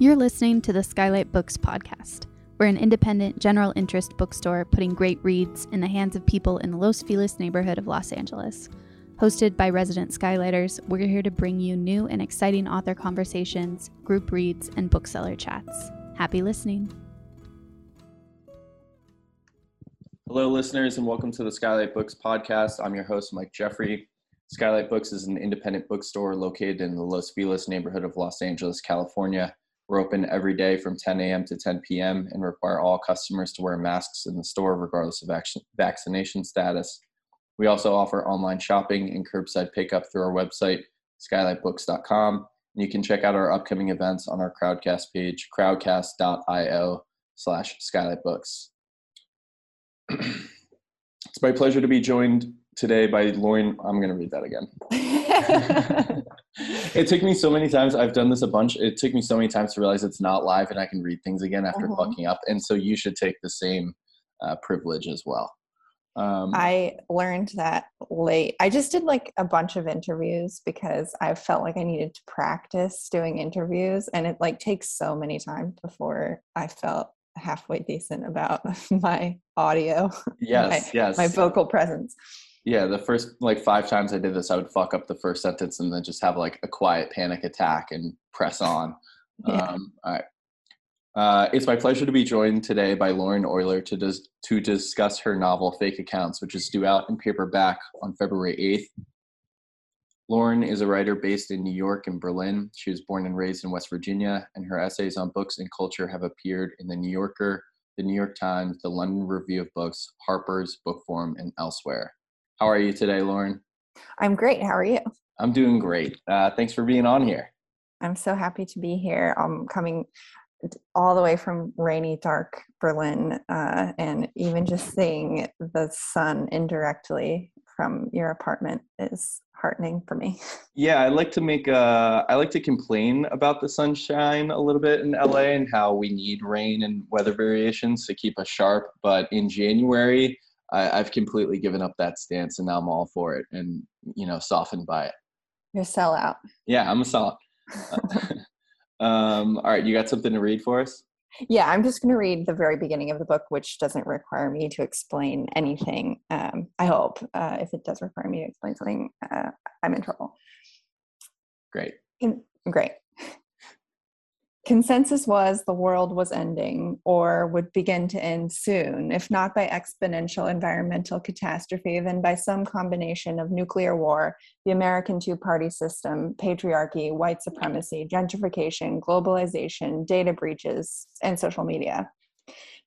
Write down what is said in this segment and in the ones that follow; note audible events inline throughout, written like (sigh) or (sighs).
You're listening to the Skylight Books podcast. We're an independent, general interest bookstore putting great reads in the hands of people in the Los Feliz neighborhood of Los Angeles. Hosted by resident Skylighters, we're here to bring you new and exciting author conversations, group reads, and bookseller chats. Happy listening. Hello, listeners, and welcome to the Skylight Books podcast. I'm your host, Mike Jeffrey. Skylight Books is an independent bookstore located in the Los Feliz neighborhood of Los Angeles, California. We're open every day from 10 a.m. to 10 p.m. and require all customers to wear masks in the store regardless of vaccination status. We also offer online shopping and curbside pickup through our website, skylightbooks.com. And you can check out our upcoming events on our Crowdcast page, crowdcast.io slash skylightbooks. it's my pleasure to be joined today by Lauren. I'm going to read that again. (laughs) it took me so many times. I've done this a bunch. It took me so many times to realize it's not live and I can read things again after uh-huh. fucking up. And so you should take the same uh, privilege as well. Um, I learned that late. I just did like a bunch of interviews because I felt like I needed to practice doing interviews, and it like takes so many times before I felt halfway decent about (laughs) my audio. Yes, my, yes. My vocal presence. Yeah, the first like five times I did this, I would fuck up the first sentence and then just have like a quiet panic attack and press on. (laughs) Yeah. Um, all right. Uh, it's my pleasure to be joined today by Lauren Oyler to, dis- to discuss her novel Fake Accounts, which is due out in paperback on February 8th. Lauren is a writer based in New York and Berlin. She was born and raised in West Virginia, and her essays on books and culture have appeared in The New Yorker, The New York Times, The London Review of Books, Harper's, Bookforum, and elsewhere. How are you today, Lauren? I'm great. How are you? I'm doing great. Uh, thanks for being on here. I'm so happy to be here. I'm coming all the way from rainy, dark Berlin, uh, and even just seeing the sun indirectly from your apartment is heartening for me. (laughs) Yeah, I like to make uh, I like to complain about the sunshine a little bit in LA and how we need rain and weather variations to keep us sharp. But in January, I, I've completely given up that stance, and now I'm all for it, and you know, softened by it. You're a sellout. Yeah, I'm a sellout. (laughs) um, all right, you got something to read for us? Yeah, I'm just going to read the very beginning of the book, which doesn't require me to explain anything. Um, I hope. Uh, if it does require me to explain something, uh, I'm in trouble. Great. Great. Consensus was the world was ending or would begin to end soon, if not by exponential environmental catastrophe, then by some combination of nuclear war, the American two party system, patriarchy, white supremacy, gentrification, globalization, data breaches, and social media.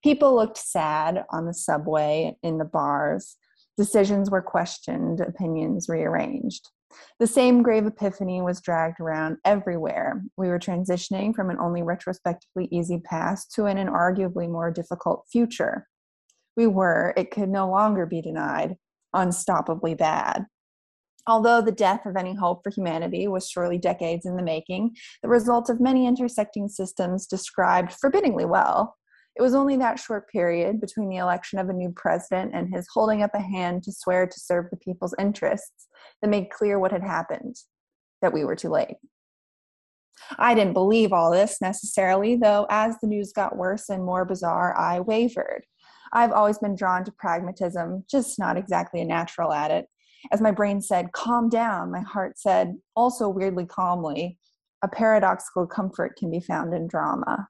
People looked sad on the subway, in the bars. Decisions were questioned, opinions rearranged. The same grave epiphany was dragged around everywhere. We were transitioning from an only retrospectively easy past to an inarguably more difficult future. We were, it could no longer be denied, unstoppably bad. Although the death of any hope for humanity was surely decades in the making, the result of many intersecting systems described forbiddingly well it was only that short period between the election of a new president and his holding up a hand to swear to serve the people's interests that made clear what had happened, that we were too late. I didn't believe all this necessarily, though as the news got worse and more bizarre, I wavered. I've always been drawn to pragmatism, just not exactly a natural at it. As my brain said, calm down, my heart said, also weirdly calmly, a paradoxical comfort can be found in drama.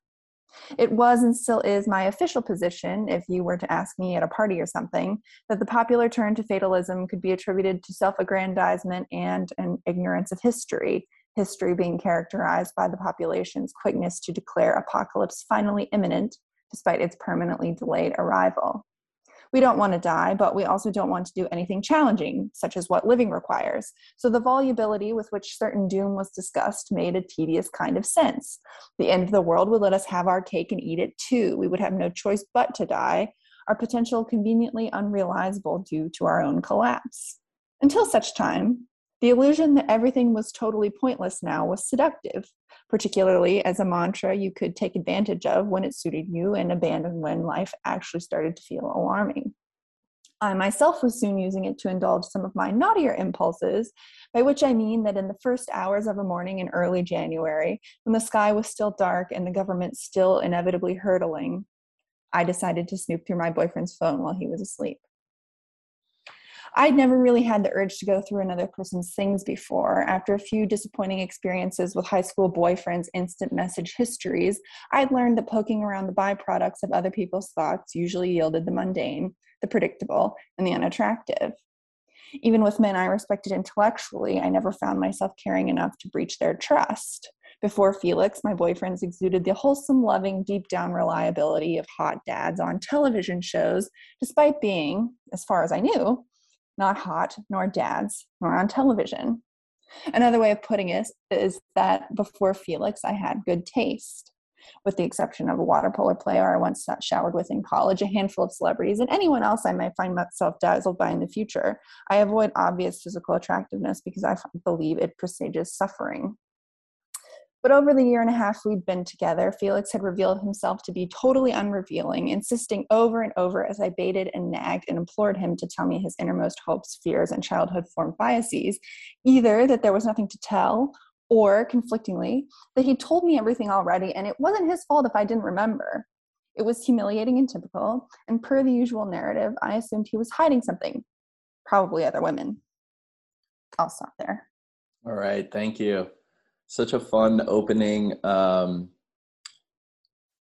It was and still is my official position, if you were to ask me at a party or something, that the popular turn to fatalism could be attributed to self aggrandizement and an ignorance of history, history being characterized by the population's quickness to declare apocalypse finally imminent despite its permanently delayed arrival. We don't want to die, but we also don't want to do anything challenging, such as what living requires. So the volubility with which certain doom was discussed made a tedious kind of sense. The end of the world would let us have our cake and eat it too. We would have no choice but to die, our potential conveniently unrealizable due to our own collapse. Until such time, the illusion that everything was totally pointless now was seductive, particularly as a mantra you could take advantage of when it suited you and abandon when life actually started to feel alarming. I myself was soon using it to indulge some of my naughtier impulses, by which I mean that in the first hours of a morning in early January, when the sky was still dark and the government still inevitably hurtling, I decided to snoop through my boyfriend's phone while he was asleep. I'd never really had the urge to go through another person's things before. After a few disappointing experiences with high school boyfriends' instant message histories, I'd learned that poking around the byproducts of other people's thoughts usually yielded the mundane, the predictable, and the unattractive. Even with men I respected intellectually, I never found myself caring enough to breach their trust. Before Felix, my boyfriends exuded the wholesome, loving, deep down reliability of hot dads on television shows, despite being, as far as I knew, not hot, nor dads, nor on television. Another way of putting it is that before Felix, I had good taste. With the exception of a water polo player I once showered with in college, a handful of celebrities, and anyone else I might find myself dazzled by in the future, I avoid obvious physical attractiveness because I believe it presages suffering. But over the year and a half we'd been together, Felix had revealed himself to be totally unrevealing, insisting over and over as I baited and nagged and implored him to tell me his innermost hopes, fears, and childhood formed biases, either that there was nothing to tell, or conflictingly, that he told me everything already and it wasn't his fault if I didn't remember. It was humiliating and typical, and per the usual narrative, I assumed he was hiding something, probably other women. I'll stop there. All right, thank you such a fun opening. Um,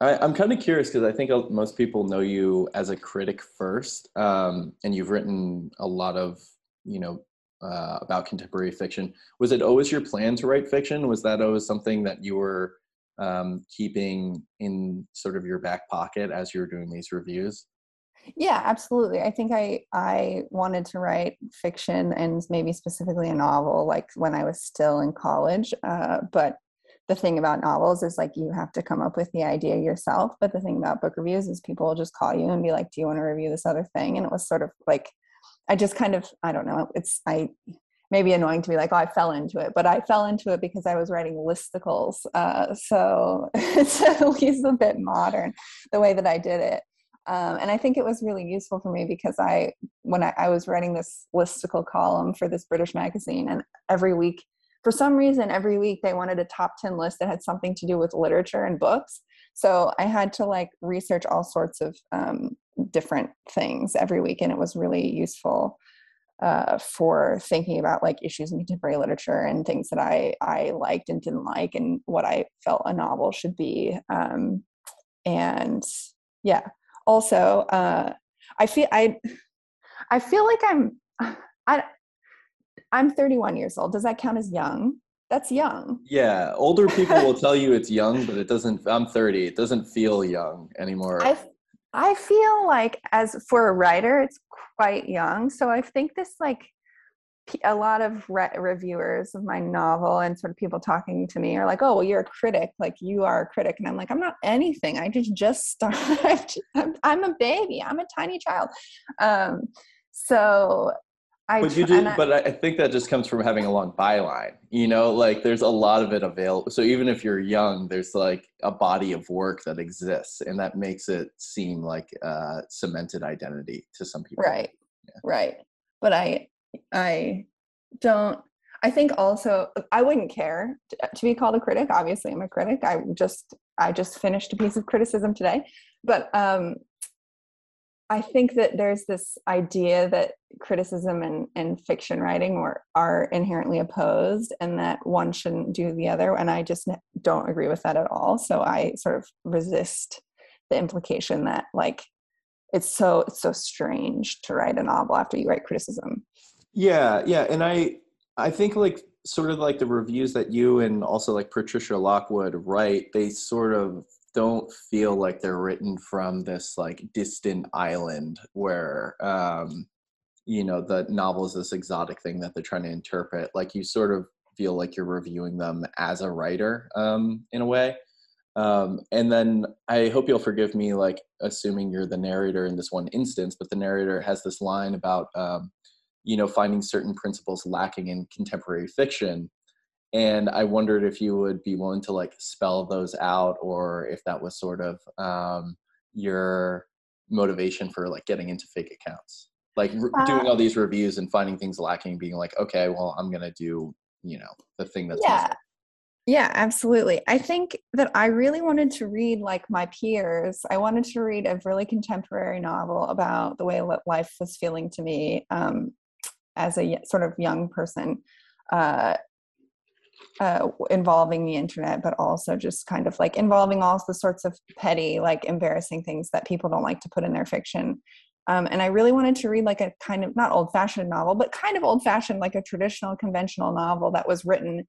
I, am kind of curious because I think most people know you as a critic first, um, and you've written a lot of, you know, uh, about contemporary fiction. Was it always your plan to write fiction? Was that always something that you were um, keeping in sort of your back pocket as you were doing these reviews? Yeah absolutely i think i i wanted to write fiction and maybe specifically a novel like when i was still in college uh, but the thing about novels is like you have to come up with the idea yourself but the thing about book reviews is people will just call you and be like do you want to review this other thing? And it was sort of like i just kind of i don't know it's i maybe annoying to be like oh i fell into it but i fell into it because i was writing listicles uh, so (laughs) it's at least a bit modern the way that i did it um, and I think it was really useful for me because I, when I, I, was writing this listicle column for this British magazine, and every week, for some reason, every week they wanted a top 10 list that had something to do with literature and books. So I had to like research all sorts of um, different things every week, and it was really useful uh, for thinking about like issues in contemporary literature and things that I I liked and didn't like, and what I felt a novel should be. Um, and yeah, also uh, i feel i i feel like i'm i i'm 31 years old. Does that count as young? That's young. Yeah older people will tell you (laughs) it's young but it doesn't i'm 30 it doesn't feel young anymore. I i feel like as for a writer it's quite young. So i think this like a lot of re- reviewers of my novel and sort of people talking to me are like, "Oh, well, you're a critic. Like you are a critic," and I'm like, "I'm not anything. I just just started. (laughs) I'm, I'm a baby. I'm a tiny child." Um, so I. But you do. I, but I think that just comes from having a long byline. You know, like there's a lot of it available. So even if you're young, there's like a body of work that exists, and that makes it seem like a cemented identity to some people. Right. Yeah. Right. But I I don't I think also I wouldn't care to, to, be called a critic. Obviously, I'm a critic. I just I just finished a piece of criticism today, but um, I think that there's this idea that criticism and, and fiction writing are, are inherently opposed, and that one shouldn't do the other. And I just don't agree with that at all. So I sort of resist the implication that like it's so it's so strange to write a novel after you write criticism yeah, yeah, and I I think like sort of like the reviews that you and also like Patricia Lockwood write, they sort of don't feel like they're written from this like distant island where um you know the novel is this exotic thing that they're trying to interpret. Like you sort of feel like you're reviewing them as a writer um in a way. Um and then i hope you'll forgive me like assuming you're the narrator in this one instance but the narrator has this line about um you know finding certain principles lacking in contemporary fiction. And i wondered if you would be willing to like spell those out or if that was sort of um, your motivation for like getting into fake accounts. Like uh, doing all these reviews and finding things lacking being like okay well i'm gonna do you know the thing that's yeah. yeah absolutely. I think that i really wanted to read like my peers. I wanted to read a really contemporary novel about the way life was feeling to me um, as a sort of young person uh, uh, involving the internet, but also just kind of like involving all the sorts of petty, like embarrassing things that people don't like to put in their fiction. Um, and I really wanted to read like a kind of not old fashioned novel, but kind of old fashioned, like a traditional conventional novel that was written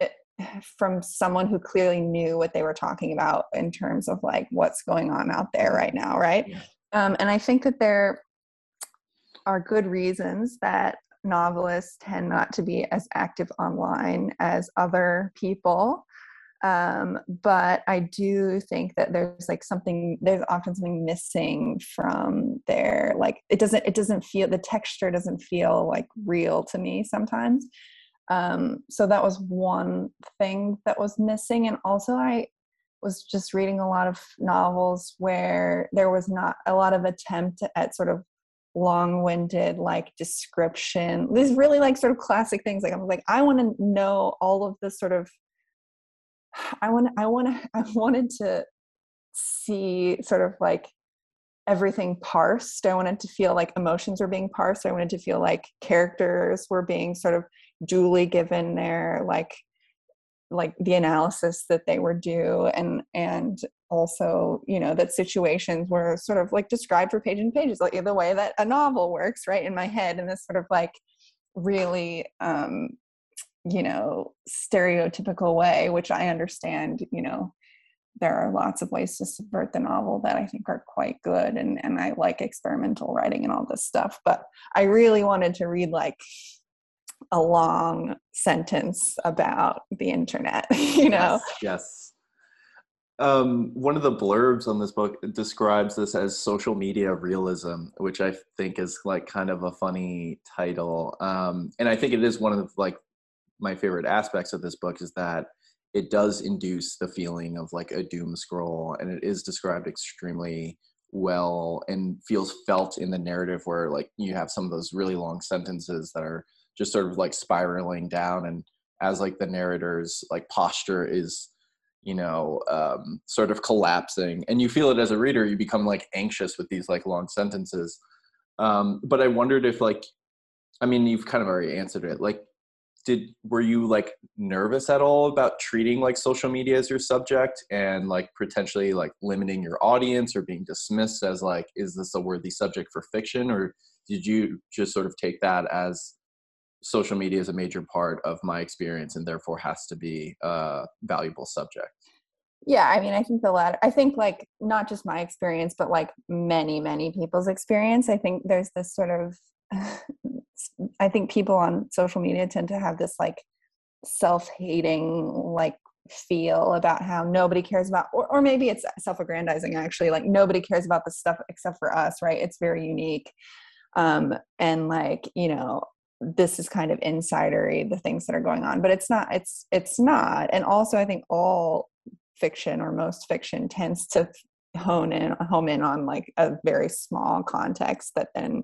f- eh, from someone who clearly knew what they were talking about in terms of like what's going on out there right now, right? Um, and I think that there are good reasons that novelists tend not to be as active online as other people. Um, but I do think that there's like something there's often something missing from their like it doesn't it doesn't feel the texture doesn't feel like real to me sometimes. Um, so that was one thing that was missing, and also I was just reading a lot of novels where there was not a lot of attempt at sort of long-winded like description these really like sort of classic things like i'm like i want to know all of this sort of i want i want to (laughs) i wanted to see sort of like everything parsed. I wanted to feel like emotions were being parsed. I wanted to feel like characters were being sort of duly given their like like the analysis that they were due and and also you know that situations were sort of like described for page and pages like the way that a novel works right in my head in this sort of like really um you know stereotypical way which i understand you know there are lots of ways to subvert the novel that i think are quite good and and i like experimental writing and all this stuff but i really wanted to read like a long sentence about the internet (laughs) you know yes, yes. Um, one of the blurbs on this book describes this as social media realism which i think is like kind of a funny title um, and i think it is one of like my favorite aspects of this book is that it does induce the feeling of like a doom scroll and it is described extremely well and feels felt in the narrative where like you have some of those really long sentences that are just sort of like spiraling down and as like the narrator's like posture is you know um, sort of collapsing and you feel it as a reader you become like anxious with these like long sentences. Um, but i wondered if like i mean you've kind of already answered it like did were you like nervous at all about treating like social media as your subject and like potentially like limiting your audience or being dismissed as like is this a worthy subject for fiction or did you just sort of take that as social media is a major part of my experience and therefore has to be a valuable subject. Yeah i mean i think the latter i think like not just my experience but like many many people's experience i think there's this sort of (laughs) i think people on social media tend to have this like self-hating like feel about how nobody cares about or, or maybe it's self-aggrandizing actually like nobody cares about this stuff except for us right? It's very unique. Um and like you know this is kind of insidery the things that are going on but it's not it's it's not. And also i think all fiction or most fiction tends to hone in home in on like a very small context that then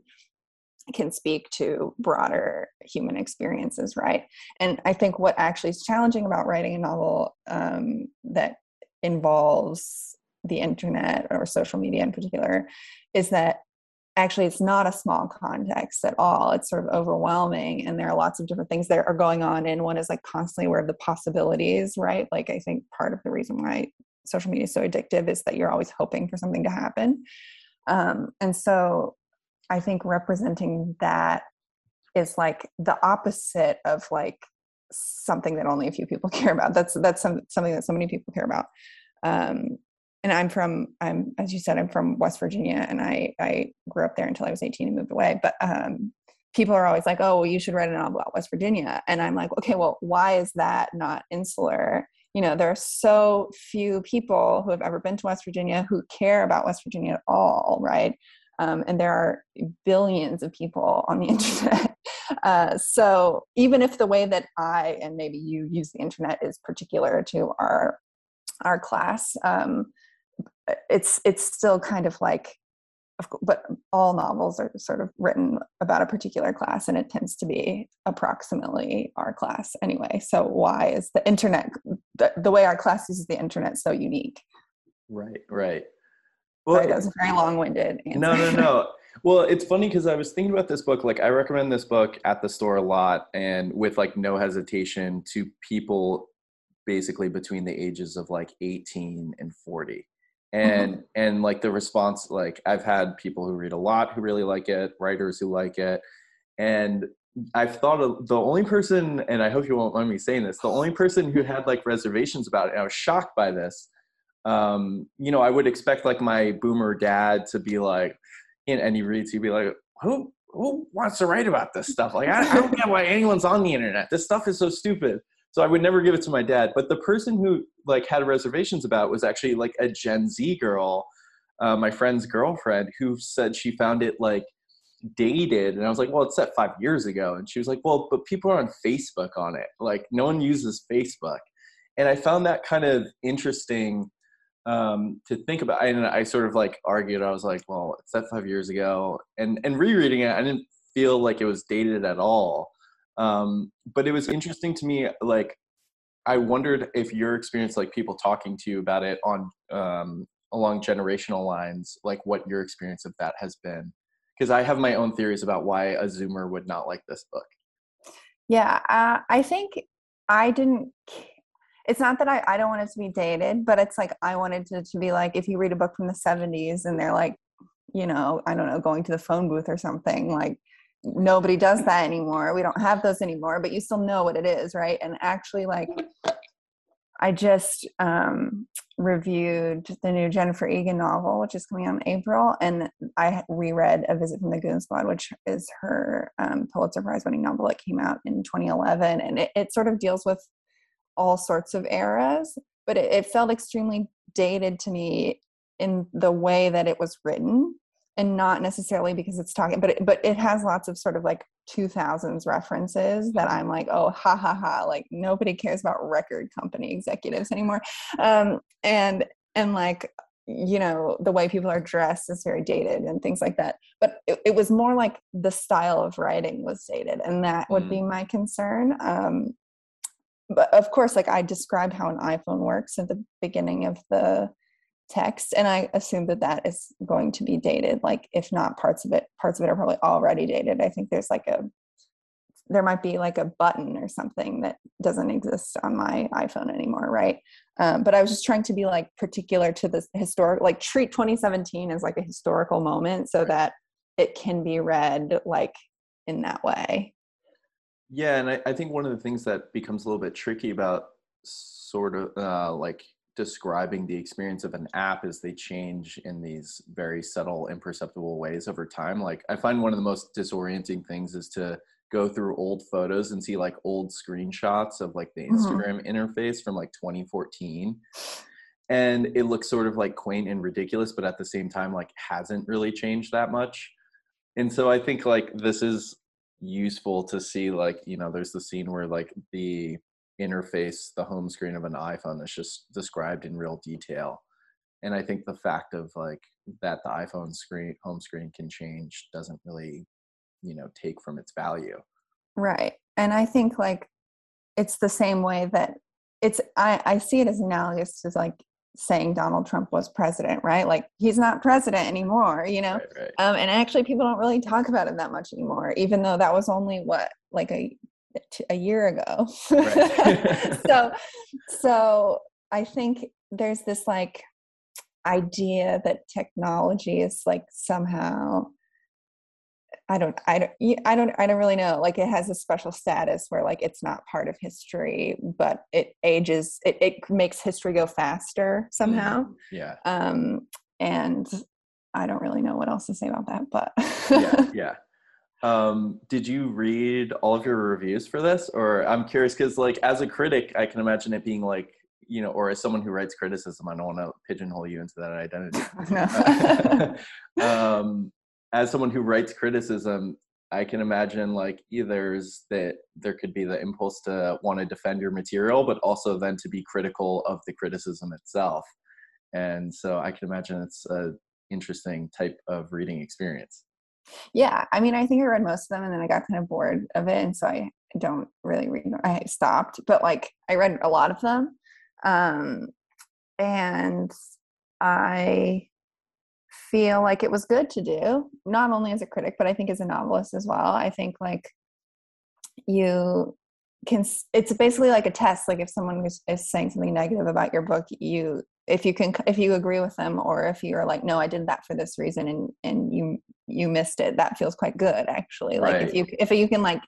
can speak to broader human experiences right? And i think what actually is challenging about writing a novel um, that involves the internet or social media in particular is that actually it's not a small context at all. It's sort of overwhelming and there are lots of different things that are going on and one is like constantly aware of the possibilities right? Like i think part of the reason why social media is so addictive is that you're always hoping for something to happen. Um, and so i think representing that is like the opposite of like something that only a few people (laughs) care about. That's that's some, something that so many people care about. Um, and I'm from I'm as you said I'm from West Virginia and I I grew up there until I was 18 and moved away but um, people are always like oh well you should write a novel about West Virginia and I'm like okay well why is that not insular? You know there are so few people who have ever been to West Virginia who care about West Virginia at all right? Um, and there are billions of people on the (laughs) internet. Uh, so even if the way that I and maybe you use the internet is particular to our our class um, Uh, it's it's still kind of like of course, but all novels are sort of written about a particular class and it tends to be approximately our class anyway. So why is the internet the, the way our class uses the internet so unique? Right right. Well Sorry, that was very long-winded answer. no no no. (laughs) Well it's funny because i was thinking about this book like i recommend this book at the store a lot and with like no hesitation to people basically between the ages of like 18 and 40 and mm-hmm. and like the response like i've had people who read a lot who really like it writers who like it. And i've thought of the only person and i hope you won't mind me saying this the only person who had like reservations about it i was shocked by this um you know i would expect like my boomer dad to be like in any reads he'd be like who who wants to write about this stuff? Like I, I don't get why anyone's on the internet. This stuff is so stupid so I would never give it to my dad. But the person who like had reservations about was actually like a Gen Z girl, uh, my friend's girlfriend, who said she found it like dated. And I was like, well, it's set five years ago. And she was like, well, but people are on Facebook on it. Like no one uses Facebook. And I found that kind of interesting um, to think about. And I sort of like argued. I was like, well, it's set five years ago. And and rereading it, I didn't feel like it was dated at all. Um, but it was interesting to me, like, I wondered if your experience, like people talking to you about it on um, along generational lines, like what your experience of that has been. Because I have my own theories about why a Zoomer would not like this book. Yeah, uh, I think I didn't. It's not that I, I don't want it to be dated, but it's like I wanted it to be like if you read a book from the 70s and they're like, you know, I don't know, going to the phone booth or something, like nobody does that anymore. We don't have those anymore, but you still know what it is, right? And actually, like, I just um, reviewed the new Jennifer Egan novel, which is coming out in April, and I reread A Visit from the Goon Squad, which is her um, Pulitzer Prize winning novel that came out in 2011, and it, it sort of deals with all sorts of eras, but it, it felt extremely dated to me in the way that it was written and not necessarily because it's talking but it, but it has lots of sort of like 2000s references that i'm like oh ha ha ha like nobody cares about record company executives anymore. Um, and and like you know the way people are dressed is very dated and things like that. But it, it was more like the style of writing was dated and that would mm. be my concern. Um, but of course like i described how an iphone works at the beginning of the text and i assume that that is going to be dated like if not parts of it parts of it are probably already dated. I think there's like a there might be like a button or something that doesn't exist on my iphone anymore right? Um, but i was just trying to be like particular to this historic like treat 2017 as like a historical moment so that it can be read like in that way. Yeah and i, I think one of the things that becomes a little bit tricky about sort of uh, like describing the experience of an app is they change in these very subtle imperceptible ways over time like i find one of the most disorienting things is to go through old photos and see like old screenshots of like the mm-hmm. instagram mm-hmm. interface from like 2014 and it looks sort of like quaint and ridiculous but at the same time like hasn't really changed that much and so i think like this is useful to see like you know there's the scene where like the interface, the home screen of an iPhone is just described in real detail. And I think the fact of like that the iPhone screen home screen can change doesn't really, you know, take from its value. Right. And I think like it's the same way that it's I, I see it as analogous to like saying Donald Trump was president, right? Like he's not president anymore, you know? Right, right. Um, and actually people don't really talk about him that much anymore, even though that was only what, like a a year ago. Right. (laughs) so, (laughs) so I think there's this like idea that technology is like somehow I don't, I don't, I don't, I don't really know. Like it has a special status where like it's not part of history, but it ages, it, it makes history go faster somehow. Mm-hmm. Yeah. Um, and I don't really know what else to say about that, but yeah, (laughs) yeah. Um, did you read all of your reviews for this? Or I'm curious because, like, as a critic, I can imagine it being like, you know, or as someone who writes criticism, I don't want to pigeonhole you into that identity. (laughs) (laughs) um, as someone who writes criticism, I can imagine like either that there could be the impulse to want to defend your material, but also then to be critical of the criticism itself. And so I can imagine it's a interesting type of reading experience. Yeah, I mean, I think I read most of them, and then I got kind of bored of it, and so I don't really read. I stopped, but like I read a lot of them, um, and I feel like it was good to do, not only as a critic, but I think as a novelist as well. I think like you can it's basically like a test like if someone is, is saying something negative about your book you if you can if you agree with them or if you're like no i did that for this reason and and you you missed it that feels quite good actually like Right. if you if you can like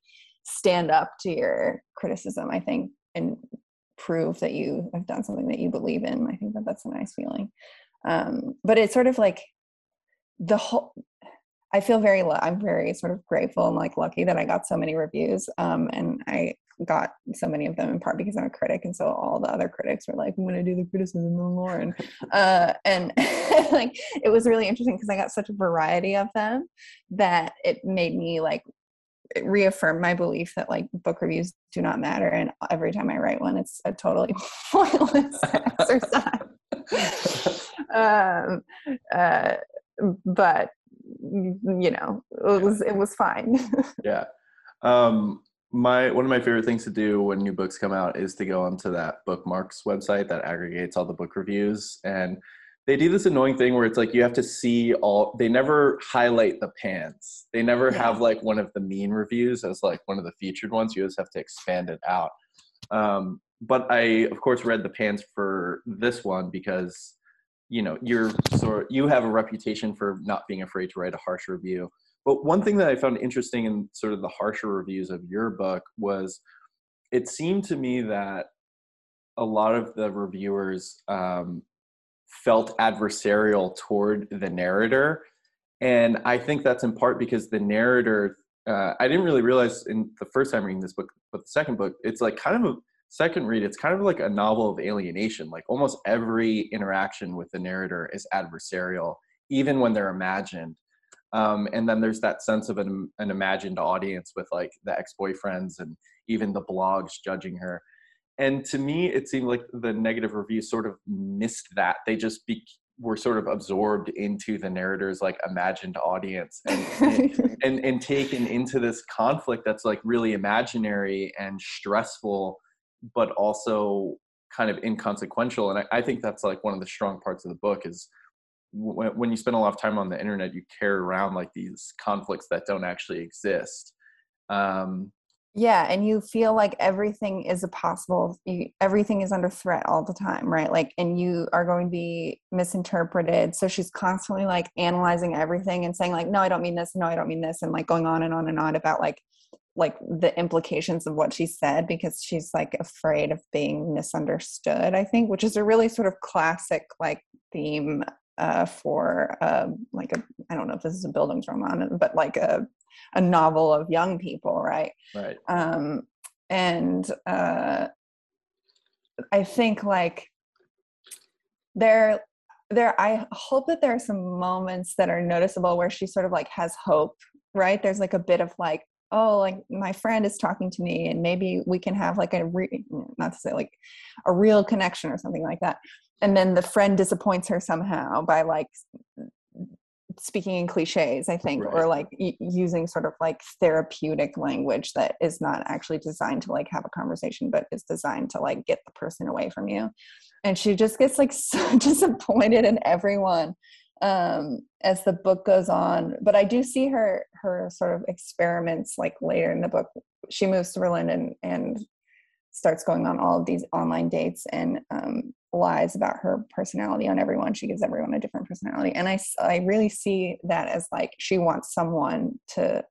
stand up to your criticism i think and prove that you have done something that you believe in i think that that's a nice feeling um but it's sort of like the whole i feel very i'm very sort of grateful and like lucky that i got so many reviews um and i got so many of them in part because i'm a critic and so all the other critics were like i'm going to do the criticism on lauren. Uh and (laughs) like it was really interesting because i got such a variety of them that it made me like reaffirm my belief that like book reviews do not matter and every time i write one it's a totally (laughs) pointless exercise. (laughs) Um uh but you know it was it was fine. Yeah. Um my one of my favorite things to do when new books come out is to go onto that bookmarks website that aggregates all the book reviews. And they do this annoying thing where it's like you have to see all they never highlight the pans. They never Yeah. have like one of the mean reviews as like one of the featured ones. You just have to expand it out. Um, but i of course read the pans for this one because you know you're sort you have a reputation for not being afraid to write a harsh review but one thing that I found interesting in sort of the harsher reviews of your book was it seemed to me that a lot of the reviewers um, felt adversarial toward the narrator. And I think that's in part because the narrator, uh, I didn't really realize in the first time reading this book, but the second book, it's like kind of a second read, it's kind of like a novel of alienation. Like almost every interaction with the narrator is adversarial, even when they're imagined um, and then there's that sense of an, an imagined audience with like the ex-boyfriends and even the blogs judging her. And to me it seemed like the negative reviews sort of missed that. They just be, were sort of absorbed into the narrator's like imagined audience and, and (laughs) and taken into this conflict that's like really imaginary and stressful but also kind of inconsequential. And I, I think that's like one of the strong parts of the book is when, you spend a lot of time on the internet you carry around like these conflicts that don't actually exist. Um, yeah and you feel like everything is a possible you, everything is under threat all the time right? Like and you are going to be misinterpreted. So she's constantly like analyzing everything and saying like no i don't mean this no i don't mean this and like going on and on and on about like like the implications of what she said because she's like afraid of being misunderstood i think which is a really sort of classic like theme uh, for uh, like a I don't know if this is a Bildungsroman, but like a a novel of young people, right? right Um, and uh, I think like there there I hope that there are some moments that are noticeable where she sort of like has hope, right? There's like a bit of like oh like my friend is talking to me and maybe we can have like a re- not to say like a real connection or something like that and then the friend disappoints her somehow by like speaking in cliches i think or like y- using sort of like therapeutic language that is not actually designed to like have a conversation but is designed to like get the person away from you. And she just gets like (laughs) so disappointed in everyone um as the book goes on. But i do see her her sort of experiments like later in the book. She moves to berlin and and starts going on all of these online dates and um, lies about her personality on everyone. She gives everyone a different personality. And I, I really see that as like she wants someone to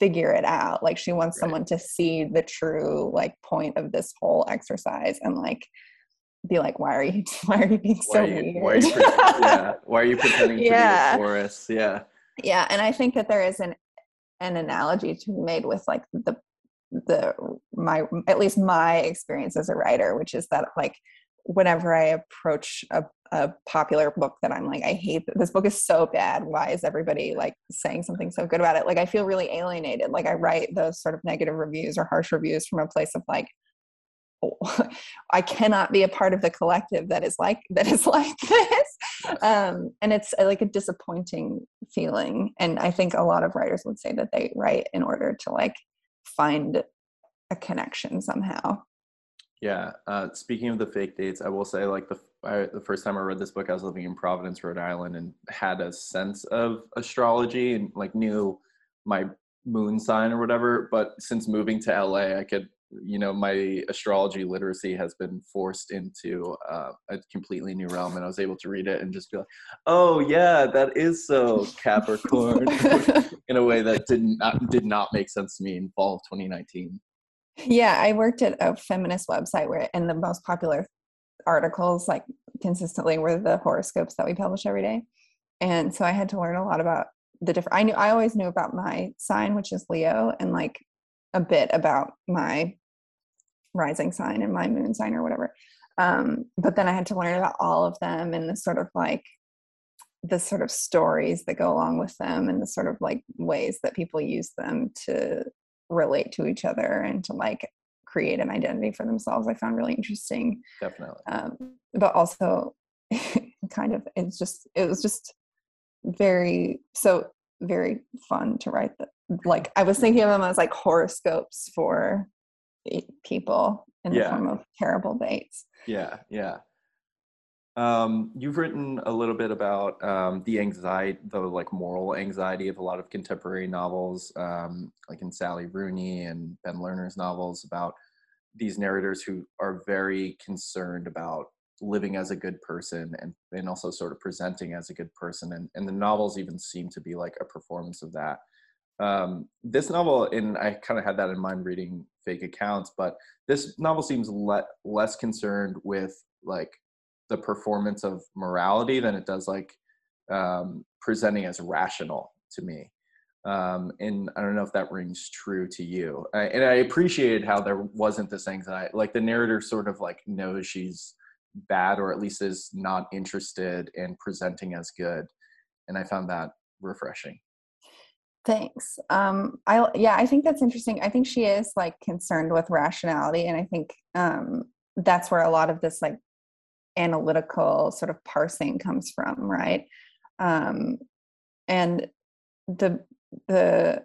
figure it out. Like she wants Right. someone to see the true like point of this whole exercise and like be like, why are you, (laughs) why are you being why so you, weird? why are you, pre- yeah, (laughs) why are you pretending to be a Taurus? Yeah, yeah and i think that there is an an analogy to be made with like the the my at least my experience as a writer which is that like whenever i approach a, a popular book that i'm like i hate this book is so bad why is everybody like saying something so good about it like i feel really alienated like i write those sort of negative reviews or harsh reviews from a place of like (laughs) I cannot be a part of the collective that is like (laughs) that is like this. Um, and it's uh, like a disappointing feeling. And I think a lot of writers would say that they write in order to like find a connection somehow. Yeah. Uh, speaking of the fake dates, I will say like the I, the first time I read this book, I was living in Providence, Rhode Island, and had a sense of astrology and like knew my moon sign or whatever. But since moving to LA, I could you know my astrology literacy has been forced into uh, a completely new realm and i was able to read it and just be like oh yeah that is so capricorn (laughs) in a way that did not did not make sense to me in fall of 2019 yeah i worked at a feminist website where and the most popular articles like consistently were the horoscopes that we publish every day. And so i had to learn a lot about the different i knew i always knew about my sign which is leo and like a bit about my rising sign and my moon sign or whatever. Um, but then I had to learn about all of them and the sort of like the sort of stories that go along with them and the sort of like ways that people use them to relate to each other and to like create an identity for themselves. I found really interesting. Definitely. Um, but also (laughs) kind of it's just it was just very so very fun to write that like I was thinking of them as like horoscopes for people in the form of terrible dates. Yeah, yeah. Um, you've written a little bit about um, the anxiety, the like moral anxiety of a lot of contemporary novels, um, like in Sally Rooney and Ben Lerner's novels about these narrators who are very concerned about living as a good person and, and also sort of presenting as a good person. And, and the novels even seem to be like a performance of that um, this novel, and I kind of had that in mind reading fake accounts, but this novel seems le- less concerned with like the performance of morality than it does like um, presenting as rational to me. Um, and I don't know if that rings true to you. I, and I appreciated how there wasn't this anxiety. Like the narrator sort of like knows she's bad, or at least is not interested in presenting as good. And I found that refreshing. Thanks. Um, I yeah, I think that's interesting. I think she is like concerned with rationality, and I think um, that's where a lot of this like analytical sort of parsing comes from, right? Um, and the the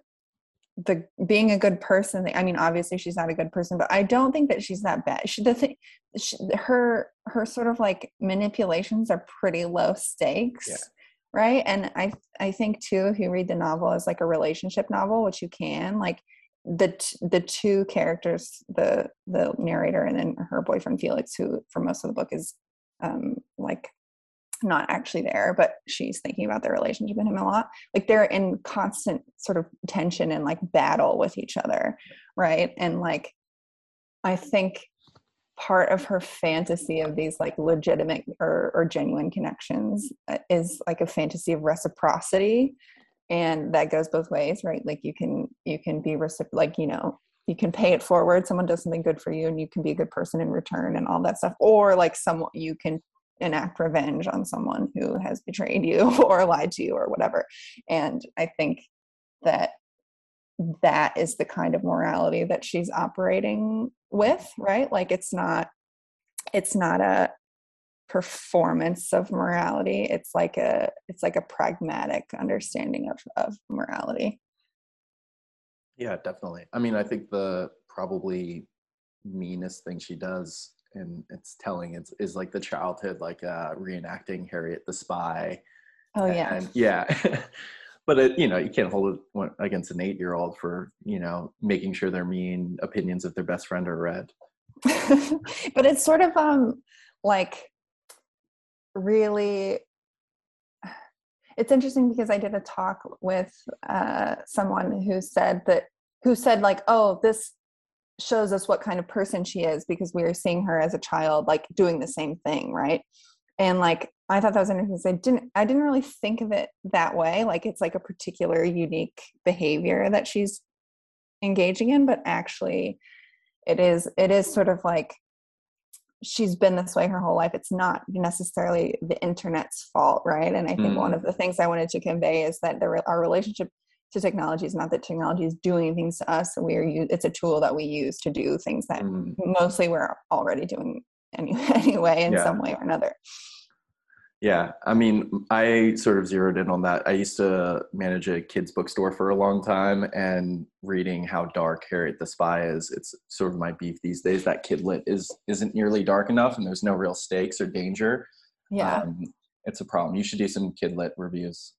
the being a good person i mean obviously she's not a good person but i don't think that she's that bad she the thing she, her her sort of like manipulations are pretty low stakes yeah right and i i think too if you read the novel as like a relationship novel which you can like the t- the two characters the the narrator and then her boyfriend felix who for most of the book is um like not actually there but she's thinking about their relationship with him a lot like they're in constant sort of tension and like battle with each other right? And like i think part of her fantasy of these like legitimate or, or genuine connections uh, is like a fantasy of reciprocity. And that goes both ways right? Like you can you can be recipro- like you know you can pay it forward someone does something good for you and you can be a good person in return and all that stuff. Or like someone you can enact revenge on someone who has betrayed you (laughs) or lied to you or whatever. And i think that that is the kind of morality that she's operating with right? Like it's not it's not a performance of morality. It's like a it's like a pragmatic understanding of of morality. Yeah definitely. I mean i think the probably meanest thing she does and it's telling it's is like the childhood like uh reenacting harriet the spy oh yeah. and yeah (laughs) but it, you know you can't hold it against an eight year old for you know making sure their mean opinions of their best friend are read (laughs) but it's sort of um like really (sighs) it's interesting because i did a talk with uh someone who said that who said like oh this shows us what kind of person she is because we are seeing her as a child like doing the same thing right? And like i thought that was interesting i didn't i didn't really think of it that way like it's like a particular unique behavior that she's engaging in but actually it is it is sort of like she's been this way her whole life it's not necessarily the internet's fault right and i think mm. one of the things i wanted to convey is that our relationship to technology is not that technology is doing things to us we are it's a tool that we use to do things that mm. mostly we're already doing anyway, (laughs) anyway in yeah. some way or another yeah, I mean, I sort of zeroed in on that. I used to manage a kids bookstore for a long time, and reading how dark Harriet the Spy is, it's sort of my beef these days. That kidlit is isn't nearly dark enough, and there's no real stakes or danger. Yeah, um, it's a problem. You should do some kidlit reviews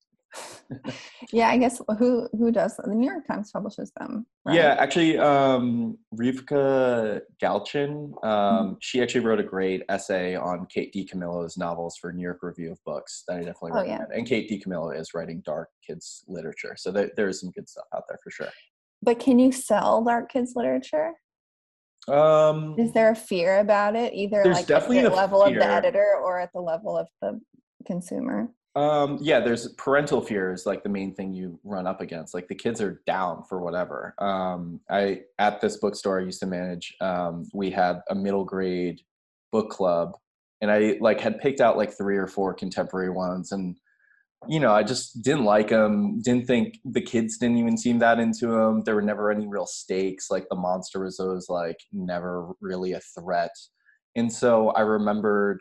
yeah, I guess who who does the New York Times publishes them. Right? Yeah, actually, um, Rivka Galchen, um, mm-hmm. she actually wrote a great essay on Kate DiCamillo's novels for New York Review of Books that I definitely oh, recommend. Yeah. And Kate DiCamillo is writing dark kids literature, so there, there is some good stuff out there for sure. But can you sell dark kids literature? Um, is there a fear about it, either like at the level fear. of the editor or at the level of the consumer? Um, yeah, there's parental fear is like the main thing you run up against. Like the kids are down for whatever. Um, I at this bookstore I used to manage, um, we had a middle grade book club, and I like had picked out like three or four contemporary ones, and you know I just didn't like them. Didn't think the kids didn't even seem that into them. There were never any real stakes. Like the monster was always like never really a threat, and so I remembered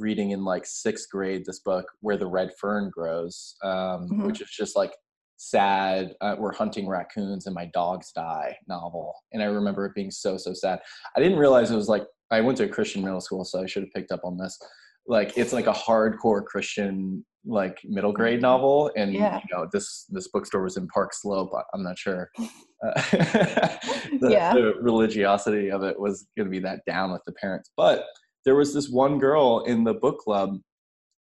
reading in like sixth grade this book where the red fern grows um, mm-hmm. which is just like sad uh, we're hunting raccoons and my dogs die novel and i remember it being so so sad i didn't realize it was like i went to a christian middle school so i should have picked up on this like it's like a hardcore christian like middle grade mm-hmm. novel and yeah. you know this this bookstore was in park slope i'm not sure (laughs) uh, (laughs) the, yeah. the religiosity of it was going to be that down with the parents but there was this one girl in the book club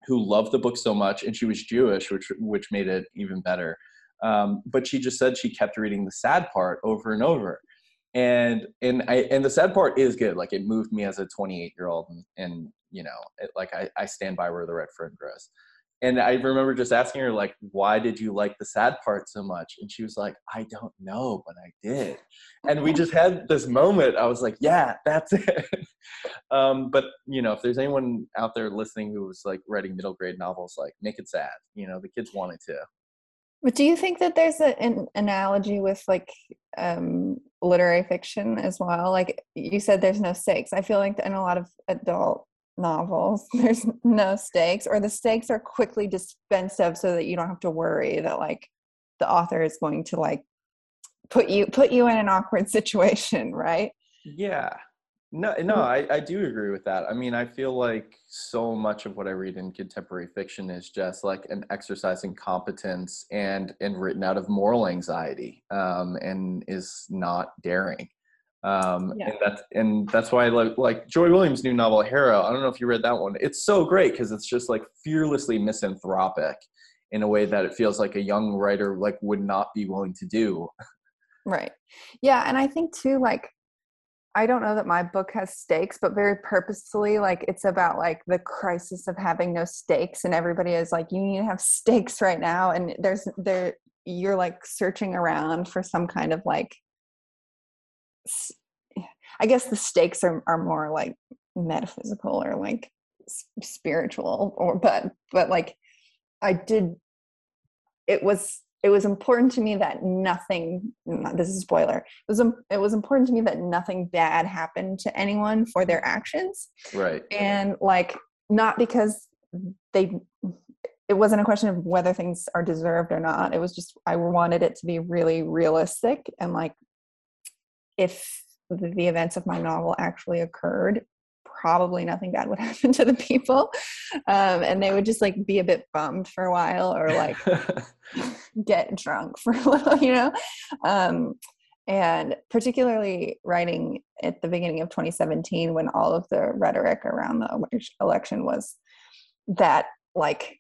who loved the book so much and she was jewish which which made it even better. Um, but she just said she kept reading the sad part over and over. And and i and the sad part is good. Like it moved me as a 28 year old and, and you know it, like I, I stand by where the red fern grows and I remember just asking her like, "Why did you like the sad part so much?" And she was like, "I don't know, but I did." And we just had this moment. I was like, "Yeah, that's (laughs) it." um, but you know, if there's anyone out there listening who was like writing middle grade novels, like make it sad. You know, the kids wanted to. But do you think that there's a, an analogy with like um, literary fiction as well? Like you said, there's no stakes. I feel like in a lot of adult novels. (laughs) There's no stakes or the stakes are quickly dispensed of so that you don't have to worry that like the author is going to like put you put you in an awkward (laughs) situation right? Yeah. No no mm. I, I do agree with that. I mean i feel like so much of what i read in contemporary fiction is just like an exercise in competence and and written out of moral anxiety um, and is not daring um yeah. and that's and that's why I like like joy williams new novel harrow i don't know if you read that one it's so great because it's just like fearlessly misanthropic in a way that it feels like a young writer like would not be willing to do right yeah and i think too like i don't know that my book has stakes but very purposefully like it's about like the crisis of having no stakes and everybody is like you need to have (laughs) stakes right now and there's there you're like searching around for some kind of like I guess the stakes are, are more like metaphysical or like spiritual or but but like I did it was it was important to me that nothing this is spoiler it was um, it was important to me that nothing bad happened to anyone for their actions. Right. And like not because they it wasn't a question of whether things are deserved or not it was just i wanted it to be really realistic and like if the events of my novel actually occurred probably nothing bad would (laughs) happen to the people. Um, and they would just like be a bit bummed for a while or like (laughs) get drunk for a little you know? Um, and particularly writing at the beginning of 2017 when all of the rhetoric around the election was that like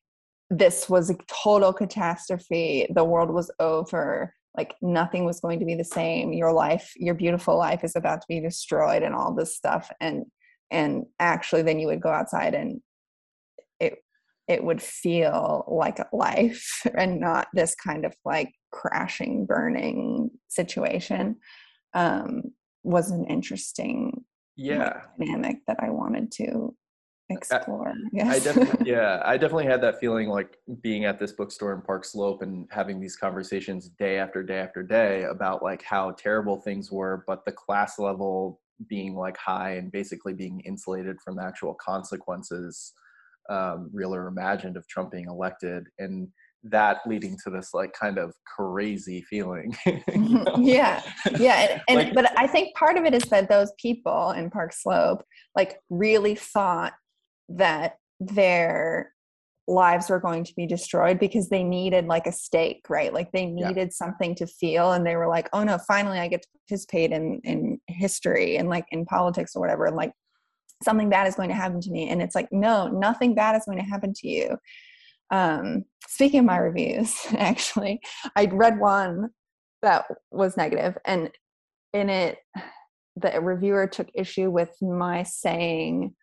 this was a total catastrophe. The world was over like nothing was going to be the same. Your life your beautiful life is about to be destroyed and all this stuff. And and actually then you would go outside and it it would feel like a life (laughs) and not this kind of like crashing burning situation um was an interesting yeah. dynamic that i wanted to explore. I Yes. definitely, (laughs) yeah, I definitely had that feeling like being at this bookstore in Park Slope and having these conversations day after day after day about like how terrible things were, but the class level being like high and basically being insulated from the actual consequences, um, real or imagined, of Trump being elected, and that leading to this like kind of crazy feeling. (laughs) you know? yeah yeah and, (laughs) and Like- but i think part of it is that those people in park slope like really thought that their lives were going to be destroyed because they needed like a stake right like they Yeah. needed something to feel and they were like oh no finally i get to participate in in history and like in politics or whatever and like something bad is going to happen to me and it's like no nothing bad is going to happen to you um speaking of my reviews (laughs) actually i read one that was negative and in it the reviewer took issue with my saying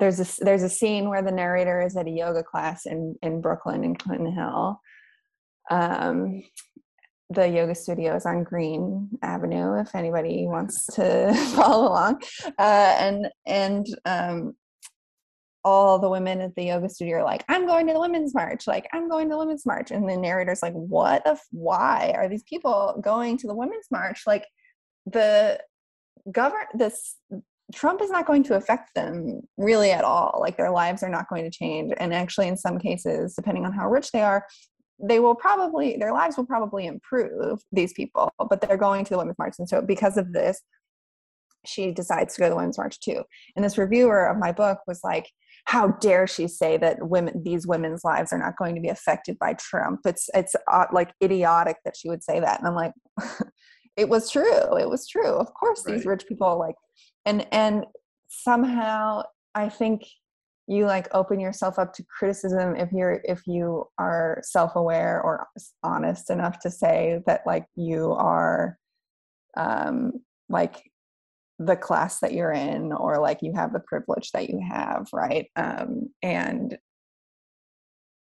there's a there's a scene where the narrator is at a yoga class in in brooklyn in clinton hill um the yoga studio is on Greene Avenue if anybody wants to (laughs) follow along uh and and um all the women at the yoga studio are like, I'm going to the women's march. Like, I'm going to the women's march. And the narrator's like, what the, why are these people going to the women's march? Like the govern this Trump is not going to affect them really at all. Like their lives are not going to change. And actually in some cases, depending on how rich they are, they will probably their lives will probably improve these people, but they're going to the women's march. And so because of this, she decides to go to the women's march too. And this reviewer of my book was like, how dare she say that women these women's lives are not going to be affected by trump it's it's uh, like idiotic that she would say that and i'm like (laughs) it was true it was true of course these rich people like and and somehow i think you like open yourself up to criticism if you're if you are self-aware or honest enough to say that like you are um like the class that you're in or like you have the privilege that you have right? Um and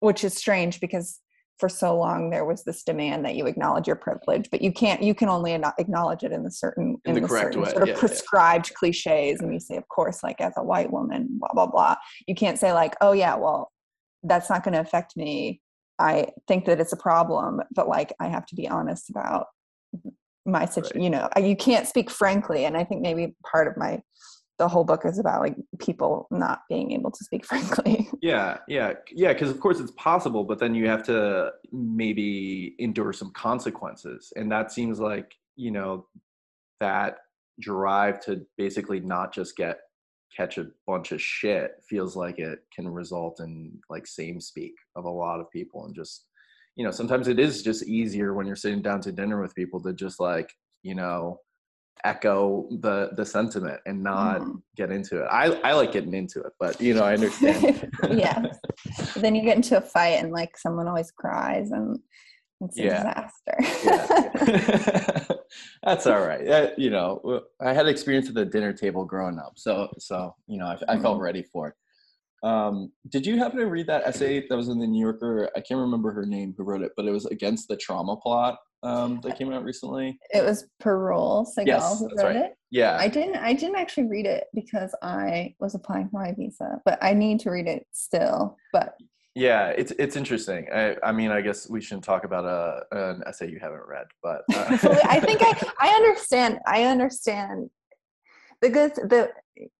which is strange because for so long there was this demand that you acknowledge your privilege but you can't you can only acknowledge it in the certain In the correct certain way, sort of yeah, yeah. prescribed cliches and you say of course like as a white woman blah blah blah you can't say like oh yeah well that's not going to affect me i think that it's a problem but like i have to be honest about my situation Right. you know you can't speak frankly and i think maybe part of my the whole book is about like people not being able to speak (laughs) frankly Yeah, yeah, yeah. Because of course it's possible, but then you have to maybe endure some consequences, and that seems like you know that drive to basically not just get catch a bunch of shit feels like it can result in like same speak of a lot of people, and just you know sometimes it is just easier when you're sitting down to dinner with people to just like you know echo the the sentiment and not Mhm. get into it. I I like getting into it, but you know I understand. (laughs) yeah then you get into a fight and like someone always cries and it's a Yeah. disaster yeah. (laughs) (laughs) That's all right. Uh, you know, I had experience at the dinner table growing up, so so you know, I, I felt ready for it. Um, did you happen to read that essay that was in the New Yorker? I can't remember her name who wrote it, but it was against the trauma plot um, that came out recently. it was Parul Sehgal Yes, who wrote right. it Yeah, I didn't I didn't actually read it because I was applying for my visa, but I need to read it still. But yeah, it's it's interesting. I I mean, I guess we shouldn't talk about a an essay you haven't read, but uh, (laughs) I think I I understand I understand the good the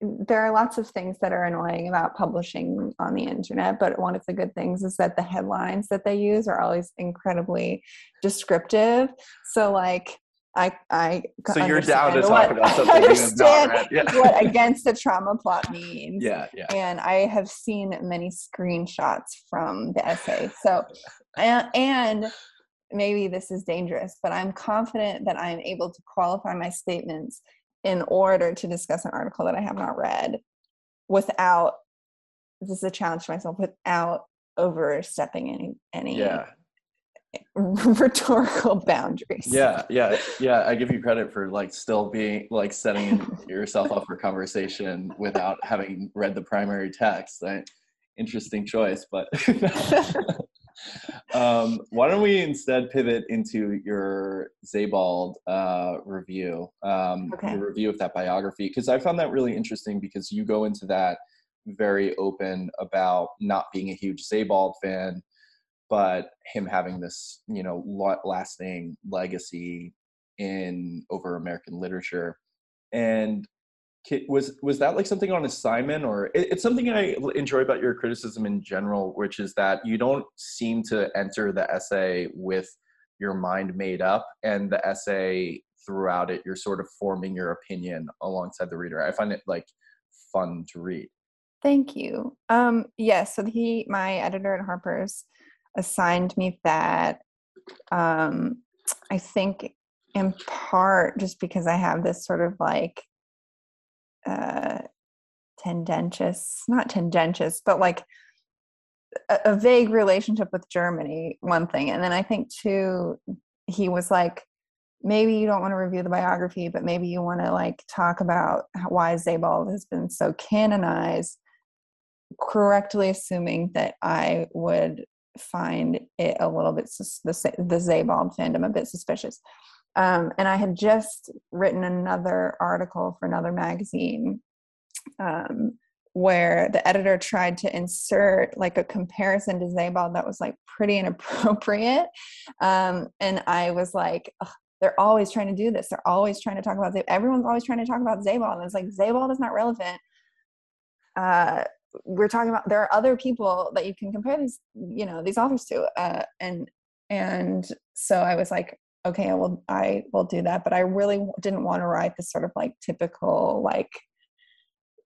there are lots of things that are annoying about publishing on the internet, but one of the good things is that the headlines that they use are always incredibly descriptive. So like I I so you're down to understand talk what- about (laughs) I something not understand. Yeah. (laughs) what against the trauma plot means. yeah, yeah. and I have seen many screenshots from the essay. So, and, and maybe this is dangerous, but I'm confident that I'm able to qualify my statements in order to discuss an article that I have not read without this is a challenge to myself without overstepping any any Yeah, (laughs) rhetorical boundaries. yeah yeah yeah i give you credit for like still being like setting yourself up for conversation without having read the primary text right? interesting choice but (laughs) um, why don't we instead pivot into your Sebald uh, review, um, Okay. your review of that biography? Because I found that really interesting because you go into that very open about not being a huge Sebald fan, but him having this, you know, lasting legacy in over American literature. And was was that like something on assignment or it's something i enjoy about your criticism in general which is that you don't seem to enter the essay with your mind made up and the essay throughout it you're sort of forming your opinion alongside the reader. I find it like fun to read. Thank you. Um yes so he my editor at harper's assigned me that um i think in part just because i have this sort of like uh tendentious not tendentious but like a, a vague relationship with germany one thing and then i think too he was like maybe you don't want to review the biography, but maybe you want to like talk about why Sebald has been so canonized, correctly assuming that I would find it a little bit the the fandom a bit suspicious. Um, and I had just written another article for another magazine um, where the editor tried to insert like a comparison to Sebald that was like pretty (laughs) inappropriate. Um, and I was like, they're always trying to do this. They're always trying to talk about Sebald. Everyone's always trying to talk about Sebald. And it's like Sebald is not relevant. Uh, we're talking about there are other people that you can compare these, you know, these authors to. Uh, and and so I was like, okay, I will I will do that. But I really didn't want to write this sort of like typical like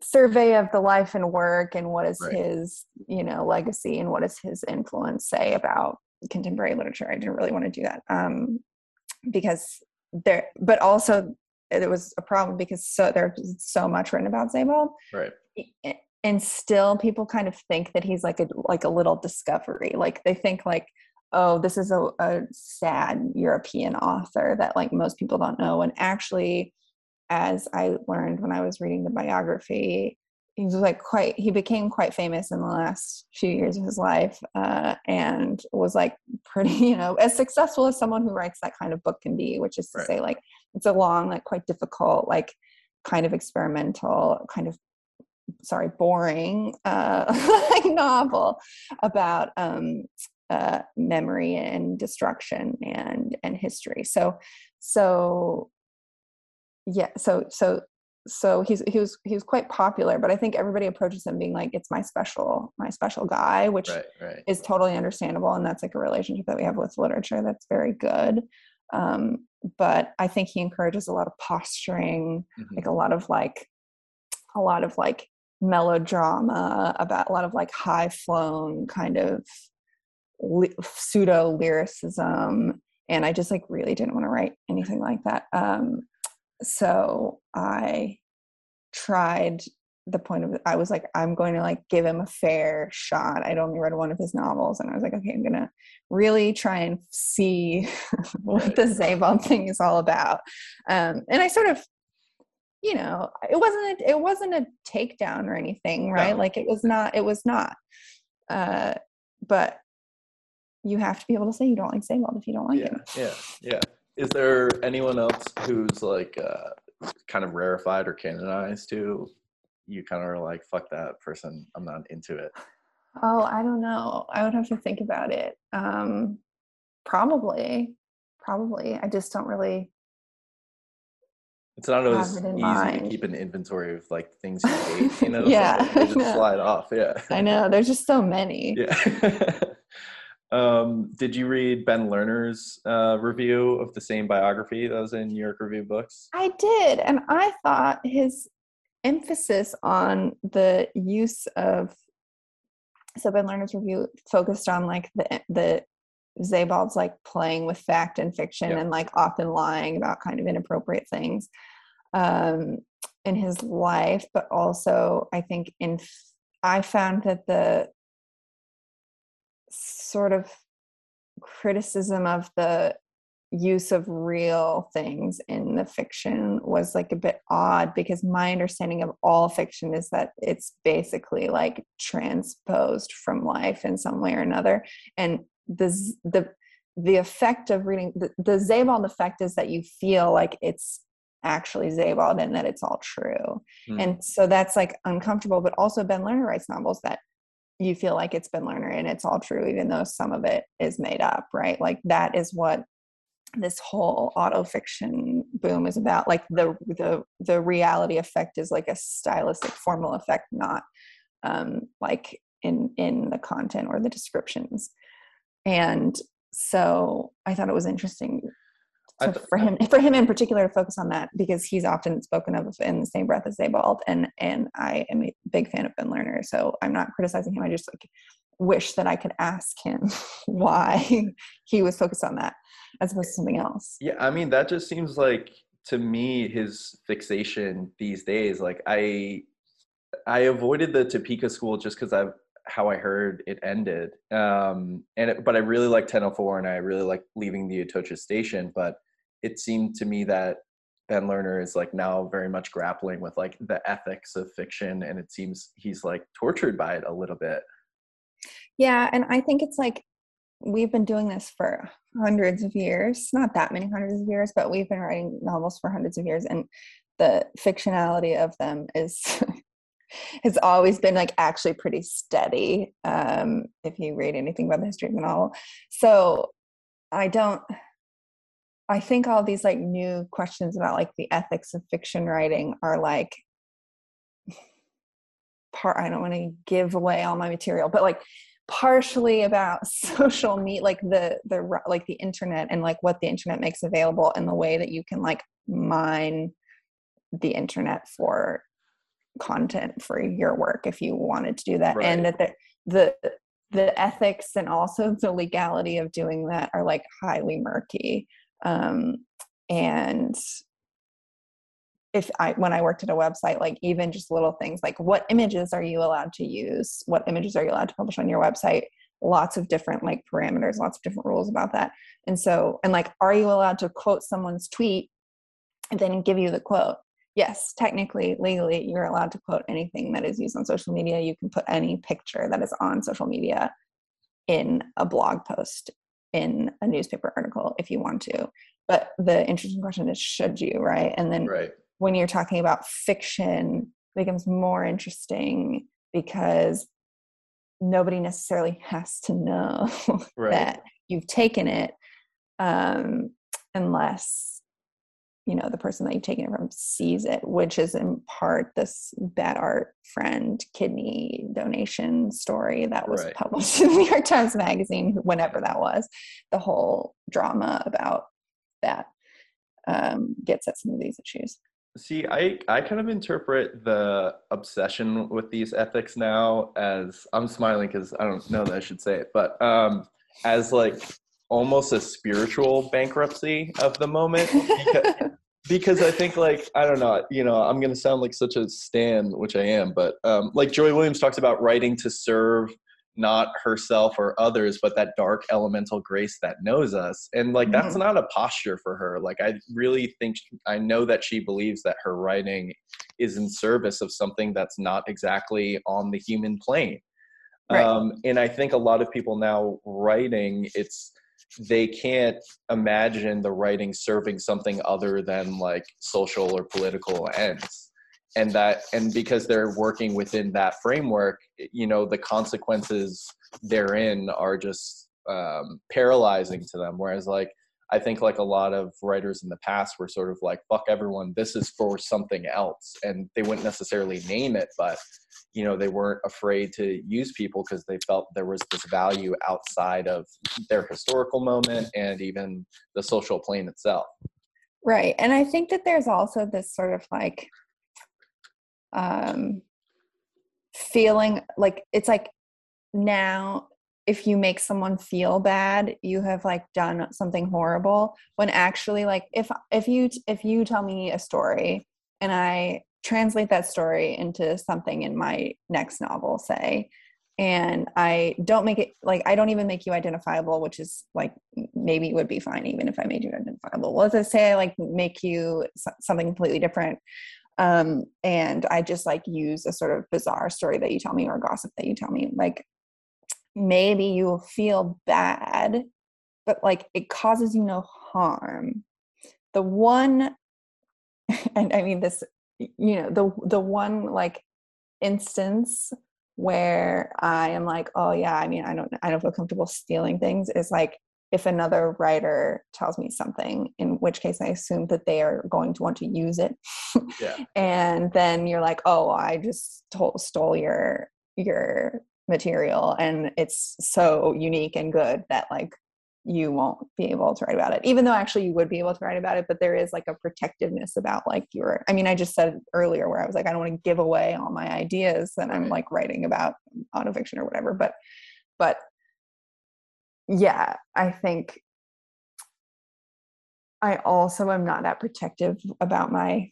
survey of the life and work and what is right. his you know legacy and what does his influence say about contemporary literature i didn't really want to do that um, because there but also it was a problem because so there's so much written about Sebald. Right. And still people kind of think that he's like a like a little discovery. Like they think like, oh, this is a, a sad European author that like most people don't know. And actually, as I learned when I was reading the biography, he was like quite he became quite famous in the last few years of his life uh, and was like pretty (laughs) you know as successful as someone who writes that kind of book can be which is to right. say like it's a long like quite difficult like kind of experimental kind of sorry boring uh, (laughs) like novel about um, uh, memory and destruction and and history so so yeah so so so he's he was he was quite popular but i think everybody approaches him being like it's my special my special guy which right, right. is totally understandable and that's like a relationship that we have with literature that's very good um, but i think he encourages a lot of posturing mm-hmm. like a lot of like a lot of like melodrama about a lot of like high flown kind of li- pseudo lyricism and i just like really didn't want to write anything like that um, so I tried the point of I was like, I'm going to like give him a fair shot. I'd only read one of his novels, and I was like, okay, I'm gonna really try and see (laughs) what the Sebald thing is all about. Um, and I sort of, you know, it wasn't a, it wasn't a takedown or anything, right? No. Like it was not. It was not. Uh, but you have to be able to say you don't like Sebald if you don't like yeah, him. Yeah, yeah. Is there anyone else who's like uh, kind of rarefied or canonized too? You kind of are like, fuck that person. I'm not into it. Oh, I don't know. I would have to think about it. Um, probably, probably. I just don't really. It's not always it easy mind. to keep an inventory of like things you hate. You (laughs) know, yeah, they just (laughs) slide off. Yeah, I know. There's just so many. Yeah. (laughs) Um, did you read Ben Lerner's uh, review of the same biography that was in New York Review Books? I did, and I thought his emphasis on the use of so Ben Lerner's review focused on like the the Sebald's like playing with fact and fiction and like often lying about kind of inappropriate things um, in his life, but also I think in I found that the sort of criticism of the use of real things in the fiction was like a bit odd because my understanding of all fiction is that it's basically like transposed from life in some way or another and the the the effect of reading the, the Sebald effect is that you feel like it's actually Sebald and that it's all true. Mm. And so that's like uncomfortable, but also Ben Lerner writes novels that you feel like it's been Lerner and it's all true, even though some of it is made up, right? Like that is what this whole autofiction boom is about. Like the the the reality effect is like a stylistic formal effect, not um, like in in the content or the descriptions. And so I thought it was interesting to, th- for him for him in particular to focus on that because he's often spoken of in the same breath as Sebald and and I am a big fan of Ben Lerner so I'm not criticizing him I just like wish that I could ask him (laughs) why he was focused on that as opposed to something else Yeah, I mean that just seems like to me his fixation these days. Like I, I avoided the Topeka school just because I've how I heard it ended. Um, and it, but I really like 1004 and I really like leaving the Atocha station. But it seemed to me that Ben Lerner is like now very much grappling with like the ethics of fiction, and it seems he's like tortured by it a little bit. yeah and I think it's like we've been doing this for hundreds of years not that many hundreds of years but we've been writing novels for hundreds of years and the fictionality of them is (laughs) has always been like actually pretty steady um if you read anything about the history of the novel so i don't i think all these like new questions about like the ethics of fiction writing are like part i don't want to give away all my material but like partially about (laughs) social media like the the like the internet and like what the internet makes available and the way that you can like mine the internet for content for your work if you wanted to do that Right. and that the the the ethics and also the legality of doing that are like highly murky um and if i when i worked at a website like even just little things like what images are you allowed to use? What images are you allowed to publish on your website? Lots of different like parameters lots of different rules about that. And so and like are you allowed to quote someone's tweet and then give you the quote? Yes technically legally you're allowed to quote anything that is used on social media. You can put any picture that is on social media in a blog post in a newspaper article if you want to but the interesting question is should you right and then Right. when you're talking about fiction it becomes more interesting because nobody necessarily has to know (laughs) Right. that you've taken it um, unless you know the person that you've taken it from sees it which is in part this bad art friend kidney donation story that was Right. published (laughs) in the new york times magazine whenever that was the whole drama about that um, gets at some of these issues See, I I kind of interpret the obsession with these ethics now as I'm smiling because I don't know that I should say it, but um, as like almost a spiritual bankruptcy of the moment. (laughs) Because, because I think like I don't know, you know, I'm gonna sound like such a stan, which I am, but um, like Joy Williams talks about writing to serve not herself or others, but that dark elemental grace that knows us. And like that's Mhm. not a posture for her. Like I really think I know that she believes that her writing is in service of something that's not exactly on the human plane. Right. Um, and I think a lot of people now writing, it's they can't imagine the writing serving something other than like social or political ends. And that and because they're working within that framework you know the consequences therein are just um, paralyzing to them. Whereas like i think like a lot of writers in the past were sort of like fuck everyone this is for something else. And they wouldn't necessarily name it but you know they weren't afraid to use people because they felt there was this value outside of their historical moment and even the social plane itself Right. And I think that there's also this sort of like um feeling like it's like now if you make someone feel bad, you have like done something horrible when actually like if if you if you tell me a story and I translate that story into something in my next novel say and I don't make it like I don't even make you identifiable, which is like maybe would be fine even if I made you identifiable. Well, let's say I like make you something completely different, um, and I just like use a sort of bizarre story that you tell me or gossip that you tell me. Like maybe you will feel bad, but like it causes you no harm. The one (laughs) and I mean this, you know, the the one like instance where I am like, oh yeah, I mean, I don't I don't feel comfortable stealing things is like if another writer tells me something, in which case I assume that they are going to want to use it. Yeah. (laughs) and then you're like, oh, I just told, stole your your material and it's so unique and good that like you won't be able to write about it even though actually you would be able to write about it but there is like a protectiveness about like your i mean i just said earlier where i was like i don't want to give away all my ideas that i'm like writing about autofiction or whatever but but yeah i think i also am not that protective about my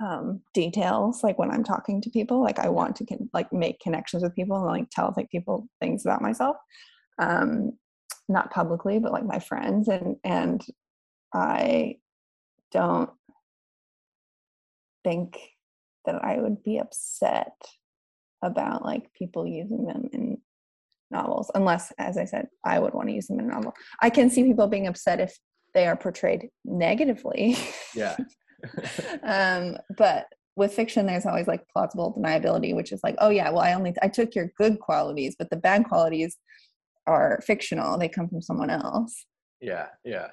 um, details like when i'm talking to people like i want to con- like make connections with people and like tell like people things about myself um, not publicly but like my friends and and i don't think that i would be upset about like people using them in novels unless as i said i would want to use them in a novel i can see people being upset if they are portrayed negatively Yeah. (laughs) um but with fiction there's always like plausible deniability which is like oh yeah well i only i took your good qualities but the bad qualities are fictional they come from someone else Yeah, yeah.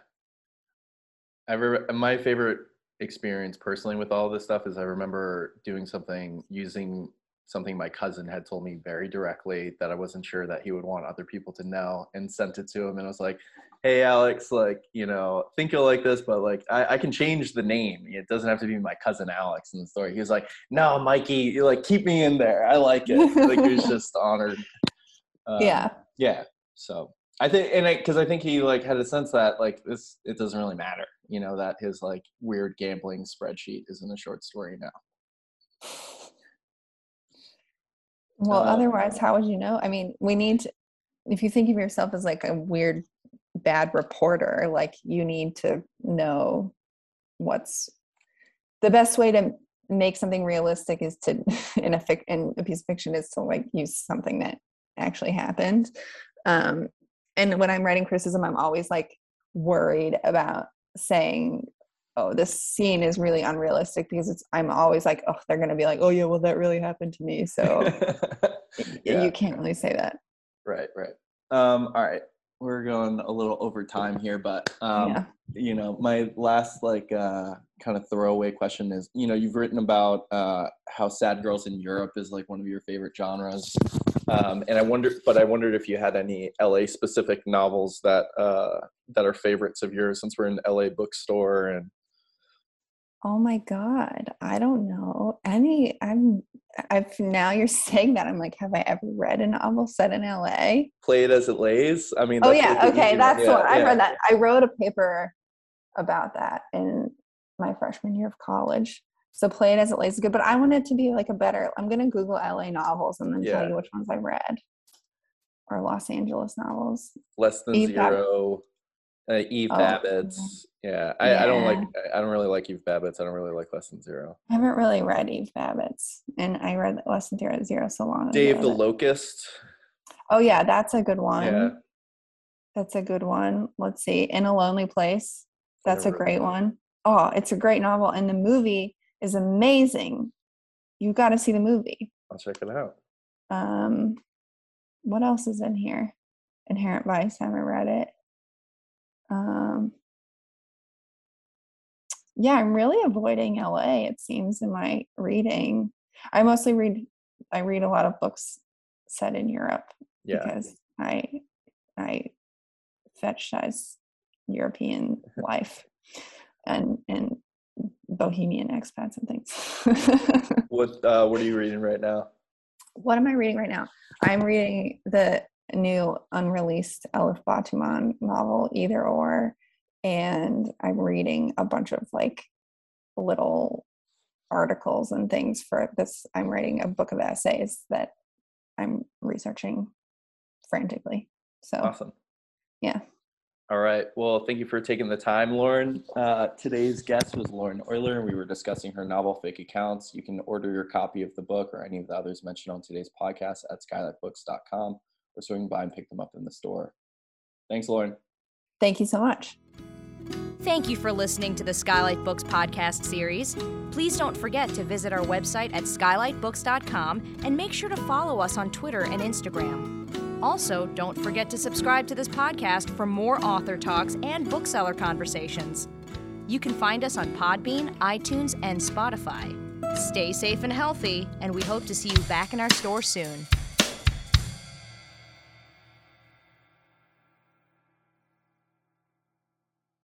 I re- my favorite experience personally with all this stuff is I remember doing something using something my cousin had told me very directly that I wasn't sure that he would want other people to know and sent it to him and I was like, Hey Alex, like, you know, think you'll like this, but like I, I can change the name. It doesn't have to be my cousin Alex in the story. He was like, No, Mikey, you like keep me in there. I like it. like he was (laughs) just honored. Um, yeah yeah so i think and because I, think he like had a sense that like this it doesn't really matter you know that his like weird gambling spreadsheet is in a short story now. Well Uh, otherwise how would you know? I mean we need to, if you think of yourself as like a weird bad reporter like you need to know what's the best way to make something realistic is to (laughs) in a fic in a piece of fiction is to like use something that actually happened um and when i'm writing criticism i'm always like worried about saying oh this scene is really unrealistic because it's i'm always like oh they're going to be like oh yeah well that really happened to me so (laughs) Yeah. you can't really say that Right, right. Um, all right. We're going a little over time here, but um, yeah you know, my last like uh kind of throwaway question is, you know, you've written about uh how sad girls in Europe is like one of your favorite genres. Um, and i wonder but i wondered if you had any la specific novels that uh that are favorites of yours since we're in la bookstore and Oh my god, I don't know any. I'm. I've now you're (laughs) saying that I'm like, have I ever read a novel set in LA? play it as it lays i mean Oh yeah, like, okay, easy one. that's Yeah, what I yeah. read. That I wrote a paper about that in my freshman year of college. So play it as it lays is good, but I want it to be like a better. I'm gonna Google LA novels and then Yeah. tell you which ones I read, or Los Angeles novels. less than Eve Bab- zero uh, eve Oh, babitz yeah I, I don't like i don't really like eve babitz i don't really like less than zero I haven't really read Eve Babitz, and I read Less Than Zero Zero so long dave ago the locust Oh yeah, that's a good one. yeah That's a good one. Let's see. In a Lonely Place. That's a great one. Oh, it's a great novel. And the movie is amazing. You got to see the movie. i'll check it out Um, what else is in here? Inherent Vice. Haven't read it. Um, yeah, I'm really avoiding LA. It seems in my reading. I mostly read. I read a lot of books set in Europe yeah because I I fetishize European (laughs) life and and bohemian expats and things. (laughs) what uh what are you reading right now what am I reading right now? I'm reading the new unreleased Elif Batuman novel, Either Or, and I'm reading a bunch of like little articles and things for this. I'm writing a book of essays that I'm researching frantically. So awesome yeah. All right well thank you for taking the time lauren Uh, today's guest was Lauren Oyler, and we were discussing her novel Fake Accounts. You can order your copy of the book or any of the others mentioned on today's podcast at skylightbooks.com or swing by and pick them up in the store. Thanks, Lauren. Thank you so much. Thank you for listening to the Skylight Books podcast series. Please don't forget to visit our website at skylightbooks.com and make sure to follow us on Twitter and Instagram. Also, don't forget to subscribe to this podcast for more author talks and bookseller conversations. You can find us on Podbean, iTunes, and Spotify. Stay safe and healthy, and we hope to see you back in our store soon.